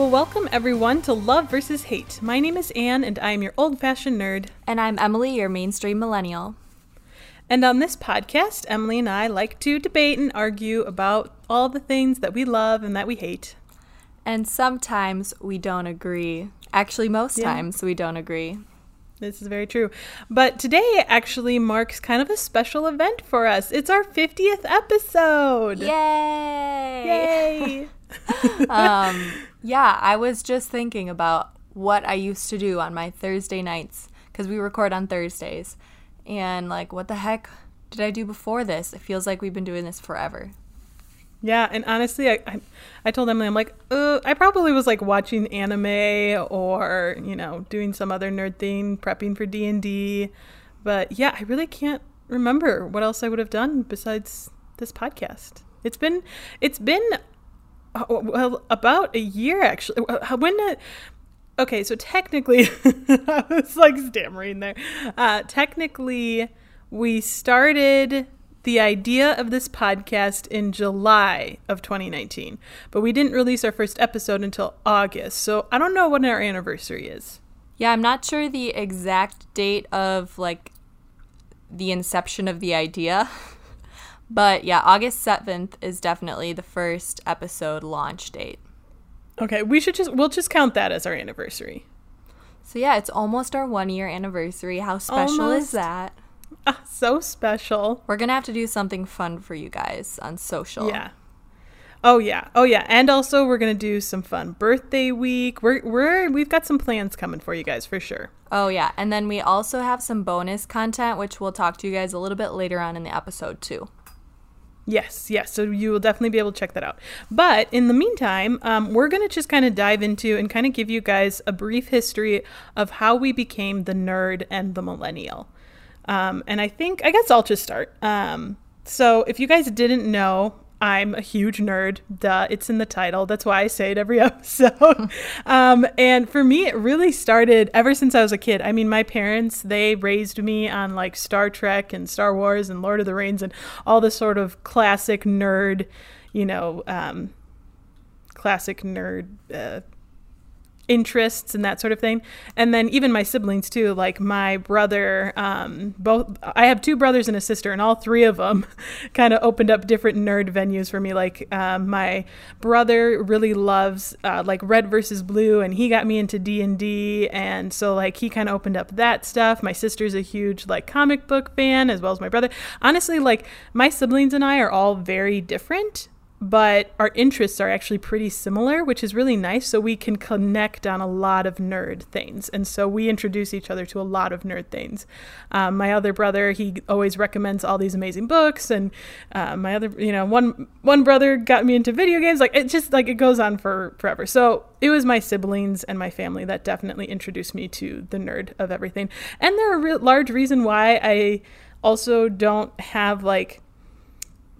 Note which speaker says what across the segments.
Speaker 1: Well, welcome everyone to Love versus Hate. My name is Anne, and I am your old fashioned nerd.
Speaker 2: And I'm Emily, your mainstream millennial.
Speaker 1: And on this podcast, Emily and I like to debate and argue about all the things that we love and that we hate.
Speaker 2: And sometimes we don't agree. Actually, most
Speaker 1: Yeah.
Speaker 2: times we don't agree.
Speaker 1: This is very true. But today actually marks kind of a special event for us. It's our 50th episode.
Speaker 2: Yay!
Speaker 1: Yay!
Speaker 2: um, yeah, I was just thinking about what I used to do on my Thursday nights because we record on Thursdays. And like, what the heck did I do before this? It feels like we've been doing this forever.
Speaker 1: Yeah, and honestly, I, I, I told Emily, I'm like, I probably was like watching anime or you know doing some other nerd thing, prepping for D and D. But yeah, I really can't remember what else I would have done besides this podcast. It's been, it's been, uh, well, about a year actually. Uh, When, uh, okay, so technically, I was like stammering there. Uh, technically, we started the idea of this podcast in July of 2019, but we didn't release our first episode until August. So I don't know when our anniversary is.
Speaker 2: Yeah, I'm not sure the exact date of like the inception of the idea. But yeah, August 7th is definitely the first episode launch date.
Speaker 1: Okay, we should just we'll just count that as our anniversary.
Speaker 2: So yeah, it's almost our 1 year anniversary. How special
Speaker 1: Almost.
Speaker 2: is that?
Speaker 1: Ah, so special.
Speaker 2: We're going to have to do something fun for you guys on social.
Speaker 1: Yeah. Oh yeah. Oh yeah. And also we're gonna do some fun birthday week. We're we're we've got some plans coming for you guys for sure.
Speaker 2: Oh yeah, and then we also have some bonus content which we'll talk to you guys a little bit later on in the episode too.
Speaker 1: Yes, yes. So you will definitely be able to check that out. But in the meantime, um, we're going to just kind of dive into and kind of give you guys a brief history of how we became the nerd and the millennial. Um, and I think, I guess I'll just start. Um, so if you guys didn't know, I'm a huge nerd. Duh, it's in the title. That's why I say it every episode. um, and for me, it really started ever since I was a kid. I mean, my parents, they raised me on like Star Trek and Star Wars and Lord of the Rings and all the sort of classic nerd, you know, um, classic nerd uh, interests and that sort of thing. And then even my siblings too, like my brother, um, both I have two brothers and a sister, and all three of them kind of opened up different nerd venues for me. Like um, my brother really loves uh, like Red versus Blue, and he got me into D and D, and so like he kind of opened up that stuff. My sister's a huge like comic book fan as well as my brother. Honestly, like my siblings and I are all very different but our interests are actually pretty similar, which is really nice. So we can connect on a lot of nerd things. And so we introduce each other to a lot of nerd things. Um, my other brother, he always recommends all these amazing books. And uh, my other, you know, one, one brother got me into video games. Like it just like it goes on for forever. So it was my siblings and my family that definitely introduced me to the nerd of everything. And they're a re- large reason why I also don't have like,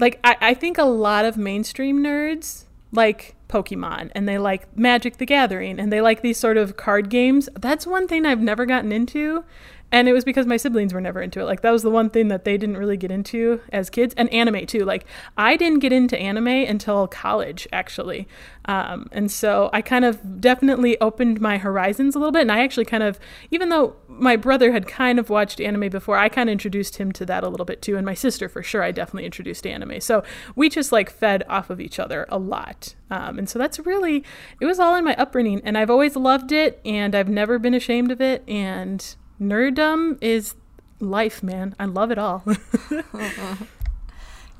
Speaker 1: like I, I think a lot of mainstream nerds like Pokemon and they like Magic the Gathering and they like these sort of card games. That's one thing I've never gotten into. And it was because my siblings were never into it. Like that was the one thing that they didn't really get into as kids. And anime too. Like I didn't get into anime until college, actually. Um, and so I kind of definitely opened my horizons a little bit. And I actually kind of, even though my brother had kind of watched anime before, I kind of introduced him to that a little bit too. And my sister, for sure, I definitely introduced anime. So we just like fed off of each other a lot. Um, and so that's really, it was all in my upbringing. And I've always loved it and I've never been ashamed of it. And nerddom is life, man. I love it all.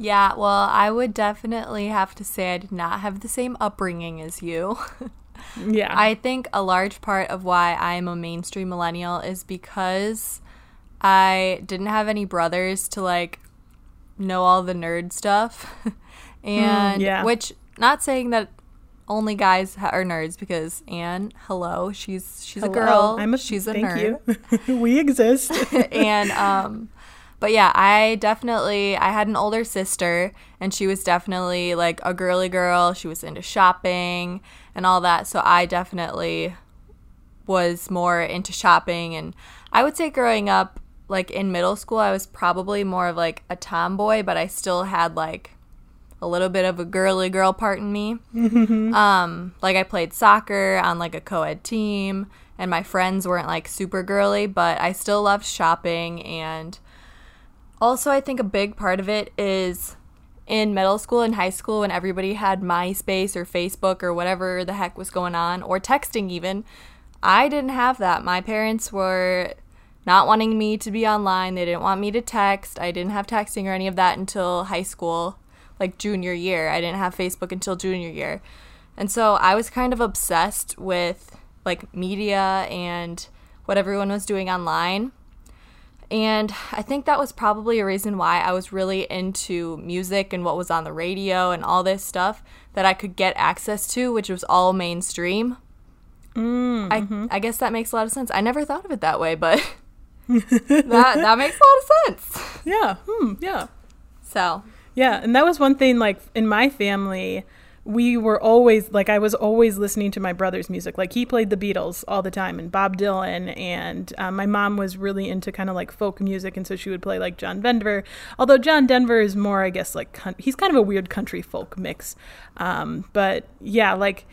Speaker 2: Yeah, well, I would definitely have to say I did not have the same upbringing as you.
Speaker 1: yeah.
Speaker 2: I think a large part of why I'm a mainstream millennial is because I didn't have any brothers to like know all the nerd stuff. Hmm, and
Speaker 1: yeah.
Speaker 2: which not saying that only guys ha- are nerds because Anne, hello, she's she's a girl.
Speaker 1: I'm a,
Speaker 2: she's a
Speaker 1: thank
Speaker 2: nerd.
Speaker 1: you. we exist.
Speaker 2: and um but yeah, I definitely I had an older sister and she was definitely like a girly girl. She was into shopping and all that. So I definitely was more into shopping and I would say growing up like in middle school I was probably more of like a tomboy, but I still had like a little bit of a girly girl part in me. um, like I played soccer on like a co-ed team and my friends weren't like super girly, but I still loved shopping and also I think a big part of it is in middle school and high school when everybody had MySpace or Facebook or whatever the heck was going on or texting even. I didn't have that. My parents were not wanting me to be online. They didn't want me to text. I didn't have texting or any of that until high school, like junior year. I didn't have Facebook until junior year. And so I was kind of obsessed with like media and what everyone was doing online. And I think that was probably a reason why I was really into music and what was on the radio and all this stuff that I could get access to, which was all mainstream.
Speaker 1: Mm,
Speaker 2: I,
Speaker 1: mm-hmm.
Speaker 2: I guess that makes a lot of sense. I never thought of it that way, but that that makes a lot of sense.
Speaker 1: Yeah. Hmm. Yeah.
Speaker 2: So
Speaker 1: Yeah, and that was one thing. Like in my family, we were always like I was always listening to my brother's music. Like he played the Beatles all the time and Bob Dylan, and um, my mom was really into kind of like folk music, and so she would play like John Denver. Although John Denver is more, I guess, like he's kind of a weird country folk mix. Um, but yeah, like.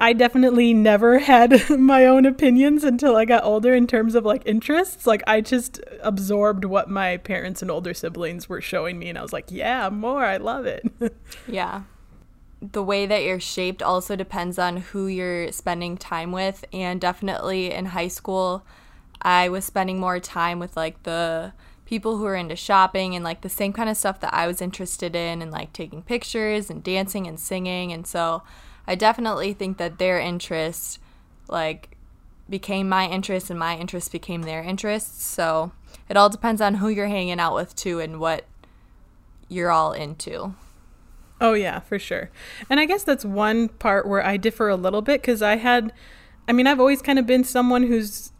Speaker 1: I definitely never had my own opinions until I got older in terms of like interests. Like I just absorbed what my parents and older siblings were showing me and I was like, "Yeah, more. I love it."
Speaker 2: yeah. The way that you're shaped also depends on who you're spending time with. And definitely in high school, I was spending more time with like the people who are into shopping and like the same kind of stuff that I was interested in and like taking pictures and dancing and singing. And so I definitely think that their interests like became my interests and my interests became their interests. So it all depends on who you're hanging out with too and what you're all into.
Speaker 1: Oh yeah, for sure. And I guess that's one part where I differ a little bit cuz I had I mean, I've always kind of been someone who's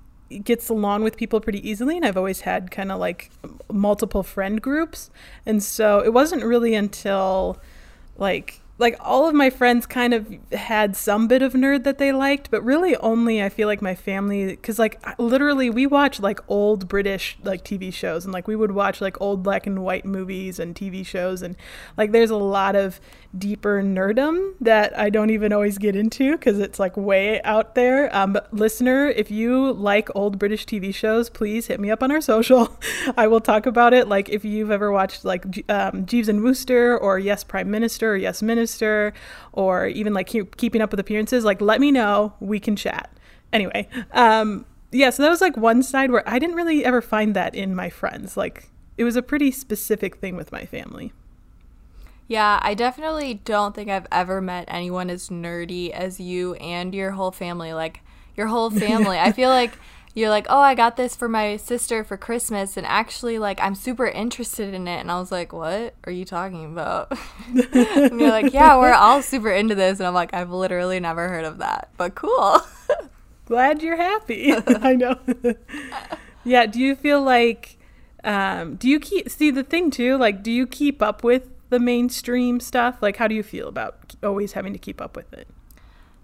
Speaker 1: gets along with people pretty easily and I've always had kind of like multiple friend groups. And so it wasn't really until like like all of my friends kind of had some bit of nerd that they liked but really only i feel like my family because like literally we watch like old british like tv shows and like we would watch like old black and white movies and tv shows and like there's a lot of deeper nerdum that i don't even always get into because it's like way out there. Um, but listener if you like old british tv shows please hit me up on our social. I will talk about it. Like if you've ever watched like um, jeeves and wooster or yes prime minister or yes minister or even like keep, keeping up with appearances like let me know. We can chat. Anyway um yeah so that was like one side where i didn't really ever find that in my friends. Like it was a pretty specific thing with my family.
Speaker 2: Yeah i definitely don't think i've ever met anyone as nerdy as you and your whole family. Like your whole family. I feel like you're like, oh, I got this for my sister for Christmas, and actually, like, I'm super interested in it. And I was like, what are you talking about? and you're like, yeah, we're all super into this. And I'm like, I've literally never heard of that, but cool.
Speaker 1: Glad you're happy. I know. yeah. Do you feel like, um, do you keep, see the thing too, like, do you keep up with the mainstream stuff? Like, how do you feel about always having to keep up with it?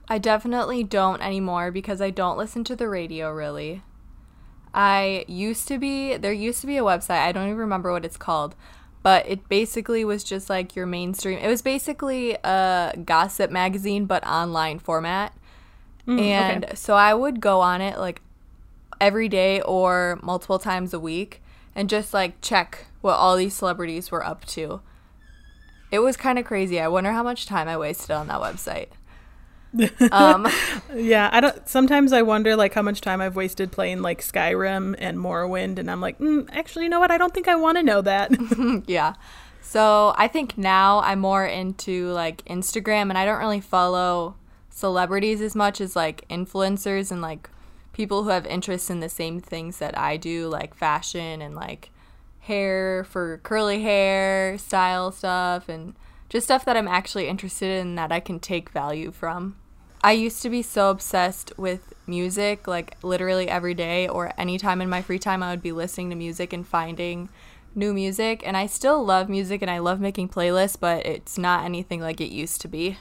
Speaker 2: I definitely don't anymore because I don't listen to the radio really. I used to be, there used to be a website, I don't even remember what it's called, but it basically was just like your mainstream. It was basically a gossip magazine, but online format. Mm, and okay. so I would go on it like every day or multiple times a week and just like check what all these celebrities were up to. It was kind of crazy. I wonder how much time I wasted on that website
Speaker 1: um, yeah, I don't. Sometimes I wonder like how much time I've wasted playing like Skyrim and Morrowind, and I'm like, mm, actually, you know what? I don't think I want to know that.
Speaker 2: yeah. So I think now I'm more into like Instagram, and I don't really follow celebrities as much as like influencers and like people who have interests in the same things that I do, like fashion and like hair for curly hair style stuff and just stuff that I'm actually interested in that I can take value from. I used to be so obsessed with music, like literally every day or anytime in my free time, I would be listening to music and finding new music. And I still love music and I love making playlists, but it's not anything like it used to be.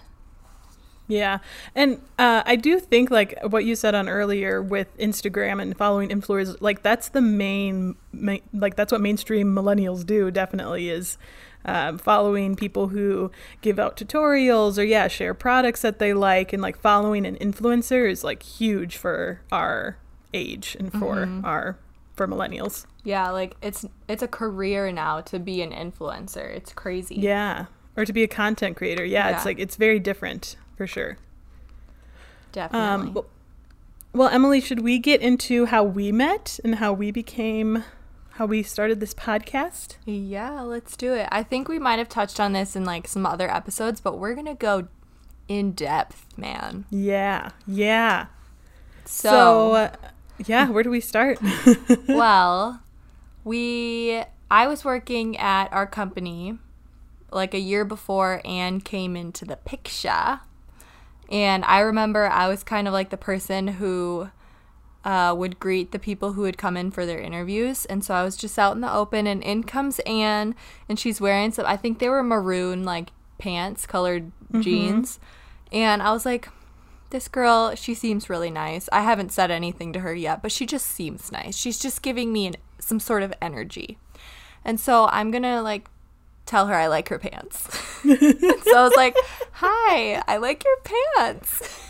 Speaker 1: Yeah. And uh, I do think, like what you said on earlier with Instagram and following influencers, like that's the main, main like that's what mainstream millennials do, definitely is um, following people who give out tutorials or, yeah, share products that they like. And like following an influencer is like huge for our age and for
Speaker 2: Mm-hmm.
Speaker 1: our, for millennials.
Speaker 2: Yeah, like it's it's a career now to be an influencer. It's crazy.
Speaker 1: Yeah. Or to be a content creator. Yeah. It's like, it's very different for sure.
Speaker 2: Definitely.
Speaker 1: Um, well, well, Emily, should we get into how we met and how we became, how we started this podcast?
Speaker 2: yeah, let's do it. I think we might have touched on this in like some other episodes, but we're going to go in depth, man.
Speaker 1: Yeah, yeah. So,
Speaker 2: So,
Speaker 1: uh, yeah, where do we start?
Speaker 2: well, we I was working at our company like a year before Anne came into the picture. And I remember I was kind of like the person who uh, would greet the people who would come in for their interviews. And so I was just out in the open, and in comes Anne, and she's wearing some, I think they were maroon, like pants, colored jeans. And I was like, this girl, she seems really nice. I haven't said anything to her yet, but she just seems nice. She's just giving me an, some sort of energy. And so I'm going to like tell her I like her pants. so I was like, "Hi, I like your pants."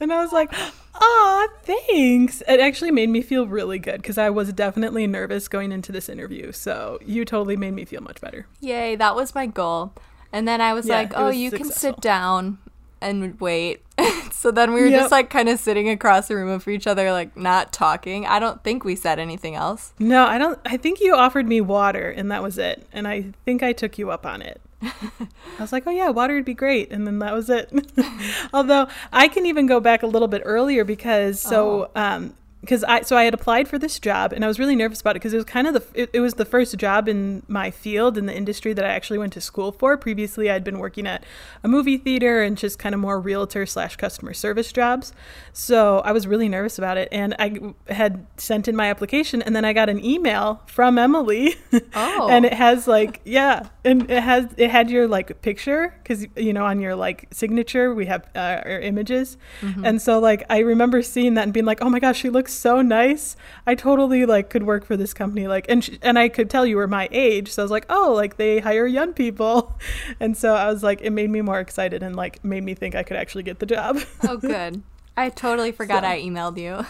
Speaker 1: And I was like, ah, thanks." It actually made me feel really good because I was definitely nervous going into this interview. So you totally made me feel much better.
Speaker 2: Yay, that was my goal. And then I was
Speaker 1: Yeah,
Speaker 2: like, "Oh,
Speaker 1: was
Speaker 2: you can sit down and wait." so then we were
Speaker 1: Yep.
Speaker 2: just like kind of sitting across the room from each other like not talking. I don't think we said anything else.
Speaker 1: No, I don't. I think you offered me water, and that was it. And I think I took you up on it. I was like, oh yeah, water would be great, and then that was it. Although I can even go back a little bit earlier because so um because I so I had applied for this job and I was really nervous about it because it was kind of the it, it was the first job in my field in the industry that I actually went to school for. Previously, I'd been working at a movie theater and just kind of more realtor slash customer service jobs. So I was really nervous about it, and I had sent in my application, and then I got an email from Emily.
Speaker 2: Oh.
Speaker 1: and it has like yeah, and it has it had your like picture because you know on your like signature we have uh, our images, and so like I remember seeing that and being like, oh my gosh, she looks so nice. I totally like could work for this company. Like and sh- and I could tell you were my age, so I was like, oh, like they hire young people, and so I was like, it made me more excited and like made me think I could actually get the job.
Speaker 2: Oh, good. I totally forgot
Speaker 1: So-
Speaker 2: I emailed you.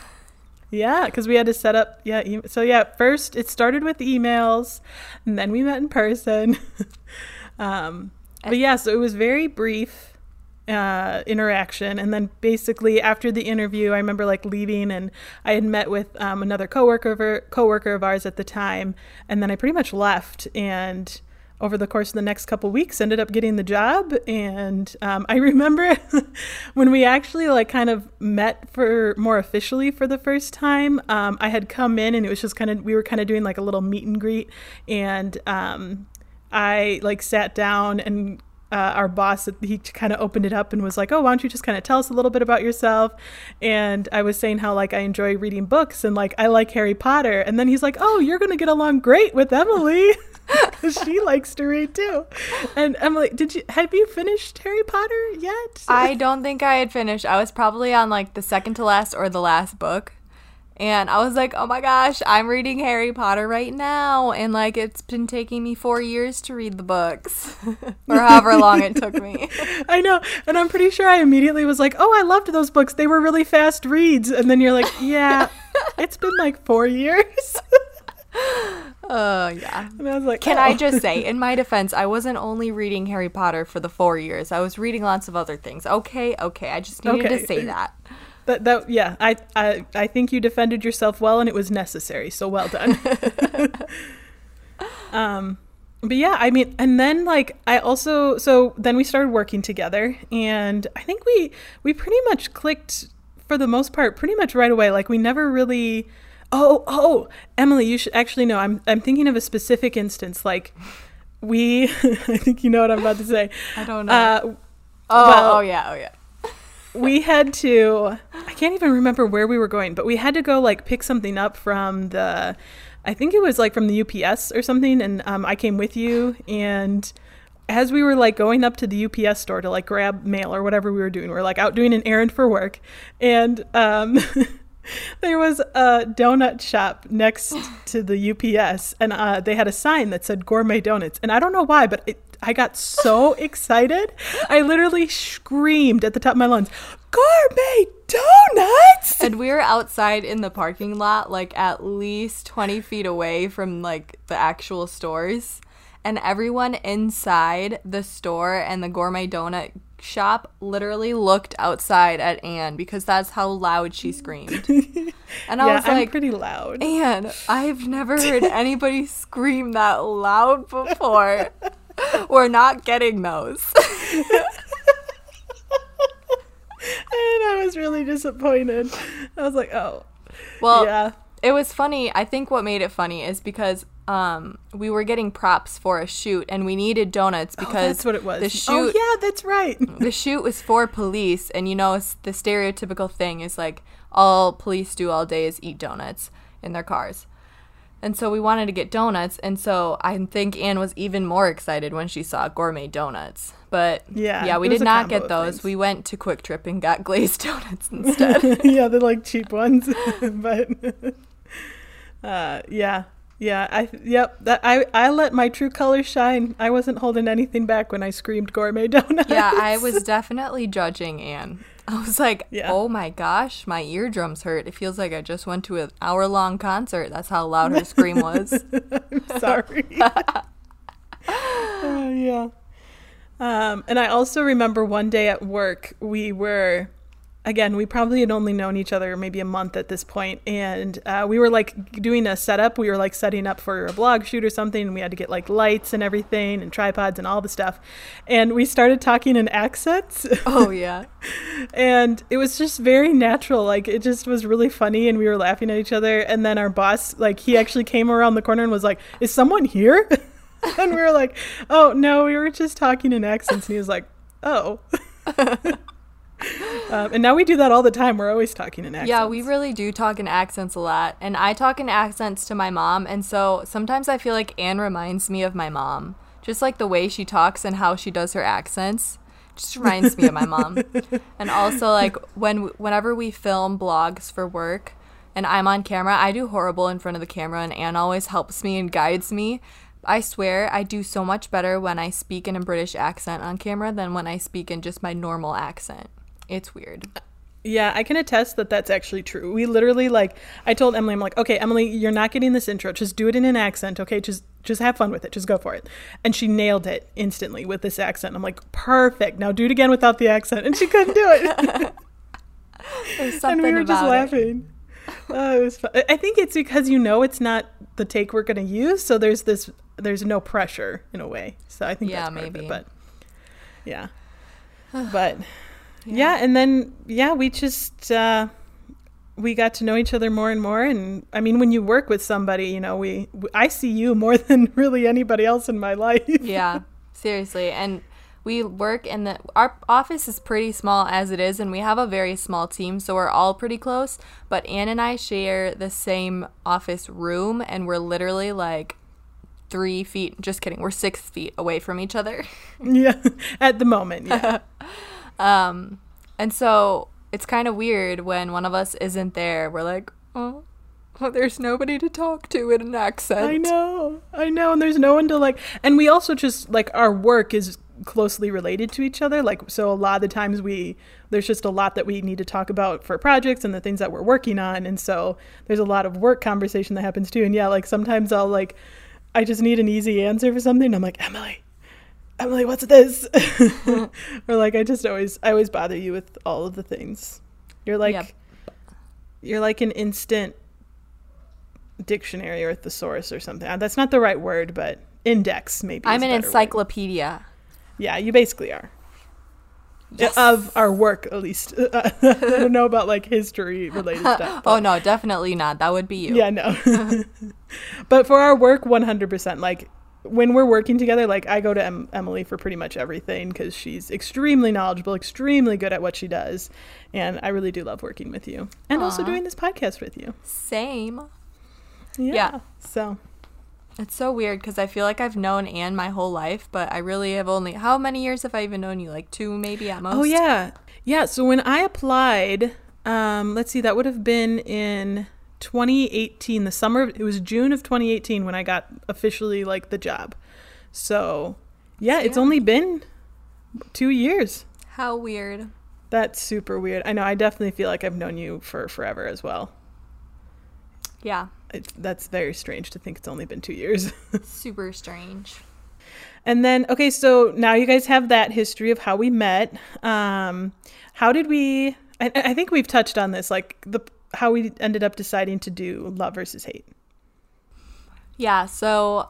Speaker 1: Yeah, because we had to set up. Yeah, e- so yeah, first it started with emails, and then we met in person. um, but yeah, so it was very brief uh, interaction, and then basically after the interview, I remember like leaving, and I had met with um, another coworker our, coworker of ours at the time, and then I pretty much left and. Over the course of the next couple weeks, ended up getting the job, and um, I remember when we actually like kind of met for more officially for the first time. Um, I had come in, and it was just kind of we were kind of doing like a little meet and greet, and um, I like sat down and uh, our boss he kind of opened it up and was like oh why don't you just kind of tell us a little bit about yourself? And i was saying how like i enjoy reading books and like i like harry potter. And then he's like oh you're gonna get along great with emily. She likes to read too. And emily did you have you finished harry potter yet?
Speaker 2: I don't think I had finished. I was probably on like the second to last or the last book. And I was like, oh my gosh, I'm reading Harry Potter right now. And like, it's been taking me four years to read the books, or however long it took me.
Speaker 1: I know. And I'm pretty sure I immediately was like, oh, I loved those books. They were really fast reads. And then you're like, yeah, it's been like four years.
Speaker 2: Oh, yeah.
Speaker 1: and I was like,
Speaker 2: Can
Speaker 1: oh.
Speaker 2: I just say, in my defense, I wasn't only reading Harry Potter for the four years. I was reading lots of other things. Okay, okay. I just needed
Speaker 1: Okay.
Speaker 2: to say that.
Speaker 1: That, that, yeah, I, I, I think you defended yourself well and it was necessary. So well done. um, but yeah, I mean, and then like I also, so then we started working together and I think we, we pretty much clicked for the most part pretty much right away. Like we never really, oh, oh, Emily, you should actually know, I'm, I'm thinking of a specific instance. Like we, I think you know what I'm about to say.
Speaker 2: I don't know.
Speaker 1: Uh,
Speaker 2: oh,
Speaker 1: well-
Speaker 2: oh, yeah, oh, yeah.
Speaker 1: We had to i can't even remember where we were going but we had to go like pick something up from the i think it was like from the ups or something and um, i came with you and as we were like going up to the UPS store to like grab mail or whatever we were doing, we are like out doing an errand for work, and um, there was a donut shop next to the UPS, and uh, they had a sign that said gourmet donuts. And I don't know why, but it, I got so excited. I literally screamed at the top of my lungs, gourmet donuts!
Speaker 2: And we were outside in the parking lot, like at least 20 feet away from like the actual stores. And everyone inside the store and the gourmet donut shop literally looked outside at Anne because that's how loud she screamed. And I
Speaker 1: yeah,
Speaker 2: was like,
Speaker 1: I'm pretty loud.
Speaker 2: Anne, I've never heard anybody scream that loud before. We're not getting those.
Speaker 1: and I was really disappointed. I was like, oh.
Speaker 2: Well,
Speaker 1: yeah.
Speaker 2: it was funny. I think what made it funny is because um, we were getting props for a shoot and we needed donuts because
Speaker 1: oh, that's what it was.
Speaker 2: The shoot,
Speaker 1: oh, yeah, that's right.
Speaker 2: the shoot was for police, and you know, the stereotypical thing is like all police do all day is eat donuts in their cars. And so we wanted to get donuts, and so I think Anne was even more excited when she saw gourmet donuts. But
Speaker 1: Yeah,
Speaker 2: yeah, we did not get those. We went to QuikTrip and got glazed donuts instead.
Speaker 1: yeah, they're like cheap ones, but uh, yeah, yeah. I yep. That I I let my true colors shine. I wasn't holding anything back when I screamed gourmet donuts.
Speaker 2: yeah, I was definitely judging Anne. I was like,
Speaker 1: Yeah.
Speaker 2: oh my gosh, my eardrums hurt. It feels like I just went to an hour long concert. That's how loud her scream was.
Speaker 1: Sorry. Uh, yeah. Um, and I also remember one day at work, we were, again, we probably had only known each other maybe a month at this point, and uh, we were like doing a setup. We were like setting up for a blog shoot or something, and we had to get like lights and everything, and tripods and all the stuff. And we started talking in accents.
Speaker 2: oh, yeah.
Speaker 1: and it was just very natural like it just was really funny and we were laughing at each other and then our boss like he actually came around the corner and was like is someone here and we were like oh no we were just talking in accents and he was like oh um, and now we do that all the time we're always talking in accents
Speaker 2: Yeah, we really do talk in accents a lot. And I talk in accents to my mom. And so sometimes I feel like Anne reminds me of my mom. Just like the way she talks and how she does her accents. Just reminds me of my mom. And also like when whenever we film blogs for work and I'm on camera, I do horrible in front of the camera and Anne always helps me and guides me. I swear I do so much better when I speak in a British accent on camera than when I speak in just my normal accent. It's weird.
Speaker 1: Yeah, I can attest that that's actually true. We literally like I told Emily I'm like, "Okay, Emily, you're not getting this intro. Just do it in an accent, okay? Just just have fun with it. Just go for it." And she nailed it instantly with this accent. I'm like, "Perfect. Now do it again without the accent." And she couldn't do it. And we were just laughing. Oh, it was fun. I think it's because you know it's not the take we're going to use, so there's this there's no pressure in a way. So I think
Speaker 2: Yeah,
Speaker 1: that's part
Speaker 2: maybe.
Speaker 1: it, but yeah. but yeah. and then yeah, we just uh we got to know each other more and more and I mean when you work with somebody, you know, we I see you more than really anybody else in my life.
Speaker 2: yeah, seriously. And we work in the our office is pretty small as it is and we have a very small team so we're all pretty close but anne and i share the same office room and we're literally like three feet just kidding we're six feet away from each other
Speaker 1: yeah. At the moment, yeah.
Speaker 2: um and so it's kind of weird when one of us isn't there we're like oh oh, there's nobody to talk to in an accent
Speaker 1: I know, I know, and there's no one to like. And we also just like our work is closely related to each other. Like, so a lot of the times we there's just a lot that we need to talk about for projects and the things that we're working on, and so there's a lot of work conversation that happens too. And yeah, like sometimes I'll like, I just need an easy answer for something. I'm like, Emily. Emily, what's this? or like, I just always, I always bother you with all of the things. You're like,
Speaker 2: Yep.
Speaker 1: you're like an instant dictionary or a thesaurus or something. Uh, That's not the right word, but index maybe.
Speaker 2: i'm an
Speaker 1: better word.
Speaker 2: encyclopedia
Speaker 1: Yeah, you basically are.
Speaker 2: Yes.
Speaker 1: Of our work, at least. I don't know about like history related stuff.
Speaker 2: oh no definitely not that would be you
Speaker 1: Yeah, no. but for our work, 100%. Like when we're working together, like I go to em- Emily for pretty much everything because she's extremely knowledgeable, extremely good at what she does. And I really do love working with you and also doing this podcast with you.
Speaker 2: same
Speaker 1: Yeah.
Speaker 2: Yeah.
Speaker 1: So
Speaker 2: It's so weird because I feel like I've known Anne my whole life, but I really have only how many years have I even known you? Like two, maybe at most.
Speaker 1: Oh yeah, yeah. So when I applied, um, let's see, that would have been in 2018, the summer. It was June of 2018 when I got officially like the job. So yeah, it's only been two years.
Speaker 2: How weird.
Speaker 1: That's super weird. I know. I definitely feel like I've known you for forever as well.
Speaker 2: Yeah,
Speaker 1: It's, that's very strange to think it's only been two years.
Speaker 2: super strange.
Speaker 1: And then, okay, so now you guys have that history of how we met. Um, how did we? I, I think we've touched on this, like the how we ended up deciding to do love versus hate.
Speaker 2: Yeah, so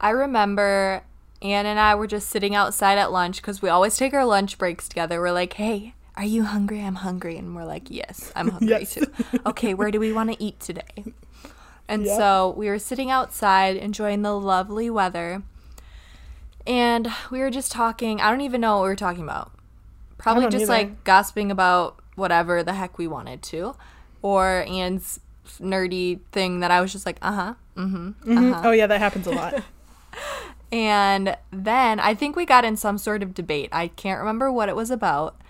Speaker 2: I remember Anne and I were just sitting outside at lunch because we always take our lunch breaks together. We're like, hey, are you hungry? I'm hungry. And we're like, yes, I'm hungry
Speaker 1: Yes.
Speaker 2: too. Okay, where do we want to eat today? And so we were sitting outside enjoying the lovely weather. And we were just talking. I don't even know what we were talking about. Probably just
Speaker 1: either.
Speaker 2: like gossiping about whatever the heck we wanted to. Or Anne's nerdy thing that I was just like, uh huh, mm hmm,
Speaker 1: Mhm. Oh yeah, that happens a lot.
Speaker 2: and then I think we got in some sort of debate. I can't remember what it was about.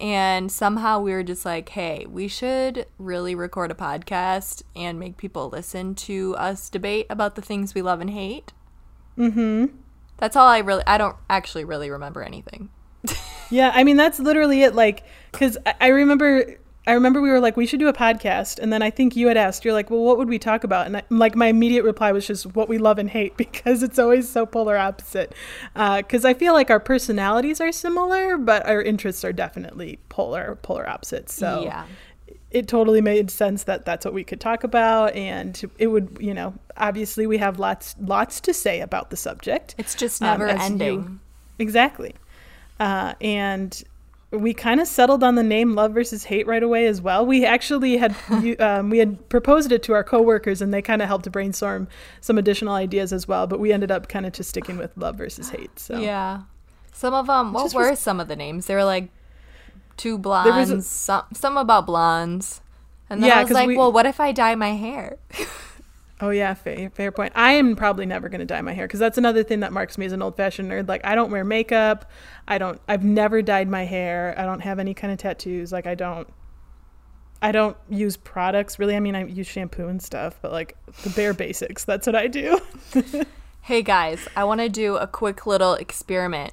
Speaker 2: And somehow we were just like, hey, we should really record a podcast and make people listen to us debate about the things we love and hate.
Speaker 1: mm-hmm.
Speaker 2: That's all I really, I don't actually really remember anything.
Speaker 1: Yeah, I mean that's literally it. Like, because I remember, I remember we were like, we should do a podcast, and then I think you had asked, you're like, well, what would we talk about? And I, like my immediate reply was just what we love and hate because it's always so polar opposite. Because I feel like our personalities are similar, but our interests are definitely polar polar opposites. So
Speaker 2: yeah.
Speaker 1: it totally made sense that that's what we could talk about, and it would, you know, obviously we have lots lots to say about the subject.
Speaker 2: It's just
Speaker 1: Um,
Speaker 2: never
Speaker 1: you-
Speaker 2: ending.
Speaker 1: Exactly. Uh, and we kind of settled on the name Love versus Hate right away as well. We actually had um, we had proposed it to our coworkers, and they kind of helped to brainstorm some additional ideas as well. But we ended up kind of just sticking with Love versus Hate. So
Speaker 2: Yeah. Some of them, what were
Speaker 1: was-
Speaker 2: some of the names? They were like two blondes,
Speaker 1: a-
Speaker 2: some, some about blondes. And then
Speaker 1: Yeah,
Speaker 2: I was like,
Speaker 1: we-
Speaker 2: well, what if I dye my hair?
Speaker 1: Oh yeah, fair, fair point. I am probably never going to dye my hair because that's another thing that marks me as an old-fashioned nerd. Like I don't wear makeup. I don't. I've never dyed my hair. I don't have any kind of tattoos. Like I don't. I don't use products really. I mean, I use shampoo and stuff, but like the bare basics. That's what I do.
Speaker 2: Hey guys, I want to do a quick little experiment.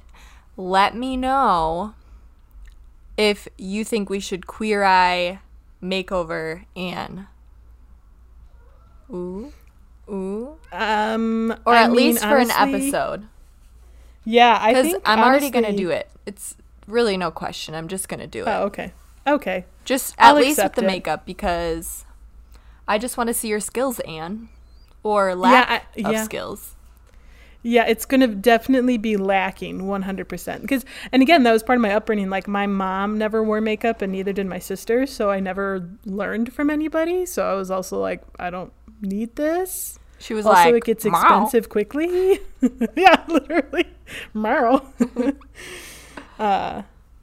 Speaker 2: Let me know if you think we should queer eye makeover Anne. Ooh. Ooh.
Speaker 1: Um,
Speaker 2: Or
Speaker 1: I
Speaker 2: at
Speaker 1: mean,
Speaker 2: least for an episode.
Speaker 1: Yeah, I
Speaker 2: Because
Speaker 1: think
Speaker 2: I'm already going to do it. It's really no question. I'm just going to do it.
Speaker 1: Oh, okay, okay.
Speaker 2: Just at
Speaker 1: I'll
Speaker 2: least with the
Speaker 1: it.
Speaker 2: makeup because I just want to see your skills, Anne. Or lack
Speaker 1: I-
Speaker 2: of
Speaker 1: yeah.
Speaker 2: skills.
Speaker 1: Yeah, it's going to definitely be lacking 100%. Because, and again, that was part of my upbringing. Like, my mom never wore makeup, and neither did my sister. So I never learned from anybody. So I was also like, I don't need this.
Speaker 2: She was
Speaker 1: also,
Speaker 2: like,
Speaker 1: it gets expensive quickly. yeah, literally. Marl. uh,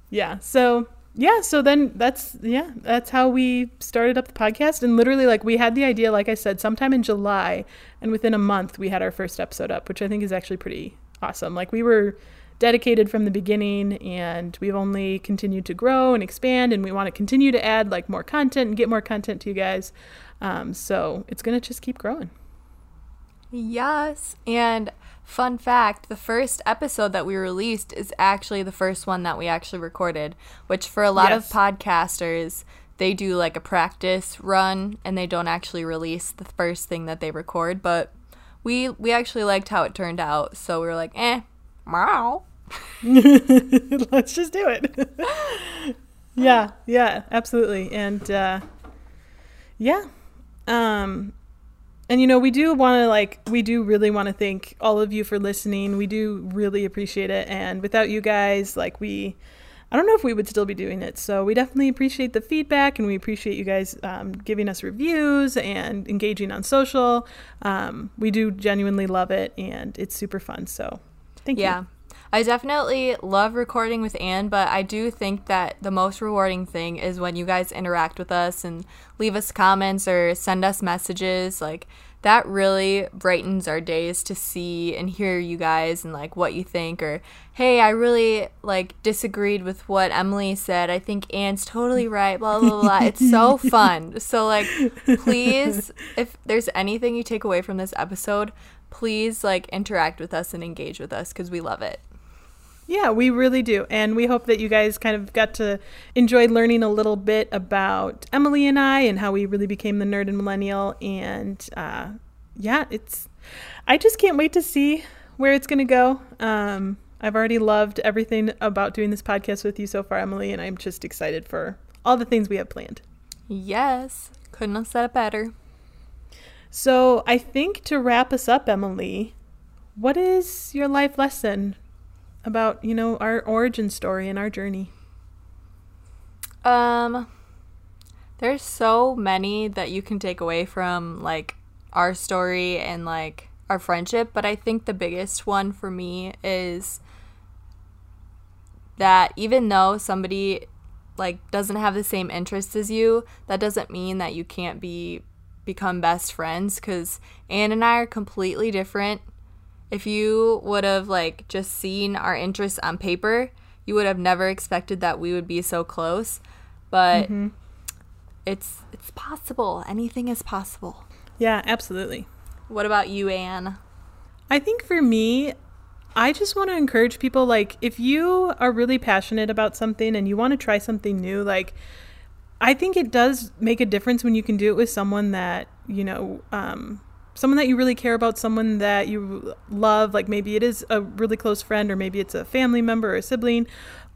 Speaker 1: yeah. So, yeah. So then that's, yeah, that's how we started up the podcast. And literally, like, we had the idea, like I said, sometime in July. And within a month, we had our first episode up, which I think is actually pretty awesome. Like, we were dedicated from the beginning and we've only continued to grow and expand and we want to continue to add like more content and get more content to you guys um, so it's going to just keep growing
Speaker 2: Yes. And fun fact the first episode that we released is actually the first one that we actually recorded, which for a lot
Speaker 1: Yes.
Speaker 2: of podcasters, they do like a practice run and they don't actually release the first thing that they record. But we we actually liked how it turned out. So we were like, eh, meow.
Speaker 1: Let's just do it. yeah, yeah, absolutely. And uh yeah. Um and you know, we do want to like we do really want to thank all of you for listening. We do really appreciate it and without you guys, like we I don't know if we would still be doing it. So we definitely appreciate the feedback and we appreciate you guys um, giving us reviews and engaging on social. Um, we do genuinely love it and it's super fun. So thank you.
Speaker 2: Yeah. I definitely love recording with Anne, but I do think that the most rewarding thing is when you guys interact with us and leave us comments or send us messages. Like, that really brightens our days to see and hear you guys and like what you think or hey i really like disagreed with what emily said. I think anne's totally right blah blah blah it's so fun. So like please if there's anything you take away from this episode please like interact with us and engage with us because we love it
Speaker 1: yeah, we really do. And we hope that you guys kind of got to enjoy learning a little bit about Emily and I and how we really became the nerd and millennial. And uh, yeah, it's, I just can't wait to see where it's going to go. Um, I've already loved everything about doing this podcast with you so far, Emily, and I'm just excited for all the things we have planned.
Speaker 2: Yes, couldn't have said it better.
Speaker 1: So I think to wrap us up, Emily, what is your life lesson about, you know, our origin story and our journey?
Speaker 2: Um there's so many that you can take away from like our story and like our friendship, but I think the biggest one for me is that even though somebody like doesn't have the same interests as you, that doesn't mean that you can't be become best friends cuz Anne and I are completely different if you would have like just seen our interests on paper, you would have never expected that we would be so close. But mm-hmm. it's it's possible. Anything is possible.
Speaker 1: Yeah, absolutely.
Speaker 2: What about you, Anne?
Speaker 1: I think for me, I just want to encourage people like if you are really passionate about something and you want to try something new, like I think it does make a difference when you can do it with someone that, you know, um, someone that you really care about, someone that you love, like maybe it is a really close friend or maybe it's a family member or a sibling.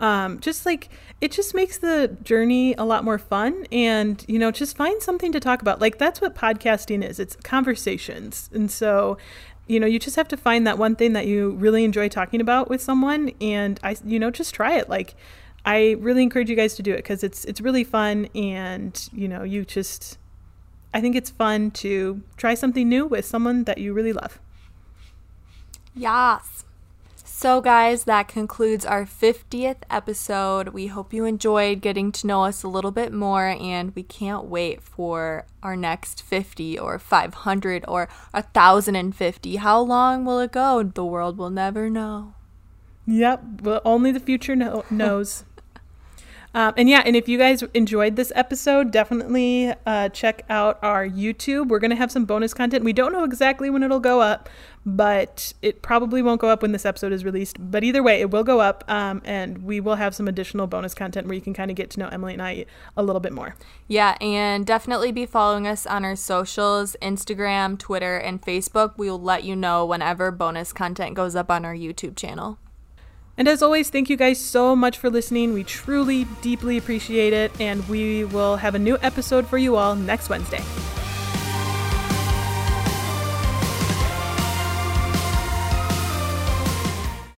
Speaker 1: Um, just like it just makes the journey a lot more fun and you know just find something to talk about. Like that's what podcasting is. It's conversations. And so you know you just have to find that one thing that you really enjoy talking about with someone and i you know just try it. Like i really encourage you guys to do it because it's it's really fun and you know you just I think it's fun to try something new with someone that you really love.
Speaker 2: Yes. So, guys, that concludes our 50th episode. We hope you enjoyed getting to know us a little bit more, and we can't wait for our next 50 or 500 or 1,050. How long will it go? The world will never know.
Speaker 1: Yep, well, only the future know- knows. Um, and yeah, and if you guys enjoyed this episode, definitely uh, check out our YouTube. We're going to have some bonus content. We don't know exactly when it'll go up, but it probably won't go up when this episode is released. But either way, it will go up, um, and we will have some additional bonus content where you can kind of get to know Emily and I a little bit more.
Speaker 2: Yeah, and definitely be following us on our socials Instagram, Twitter, and Facebook. We will let you know whenever bonus content goes up on our YouTube channel.
Speaker 1: And as always, thank you guys so much for listening. We truly, deeply appreciate it. And we will have a new episode for you all next Wednesday.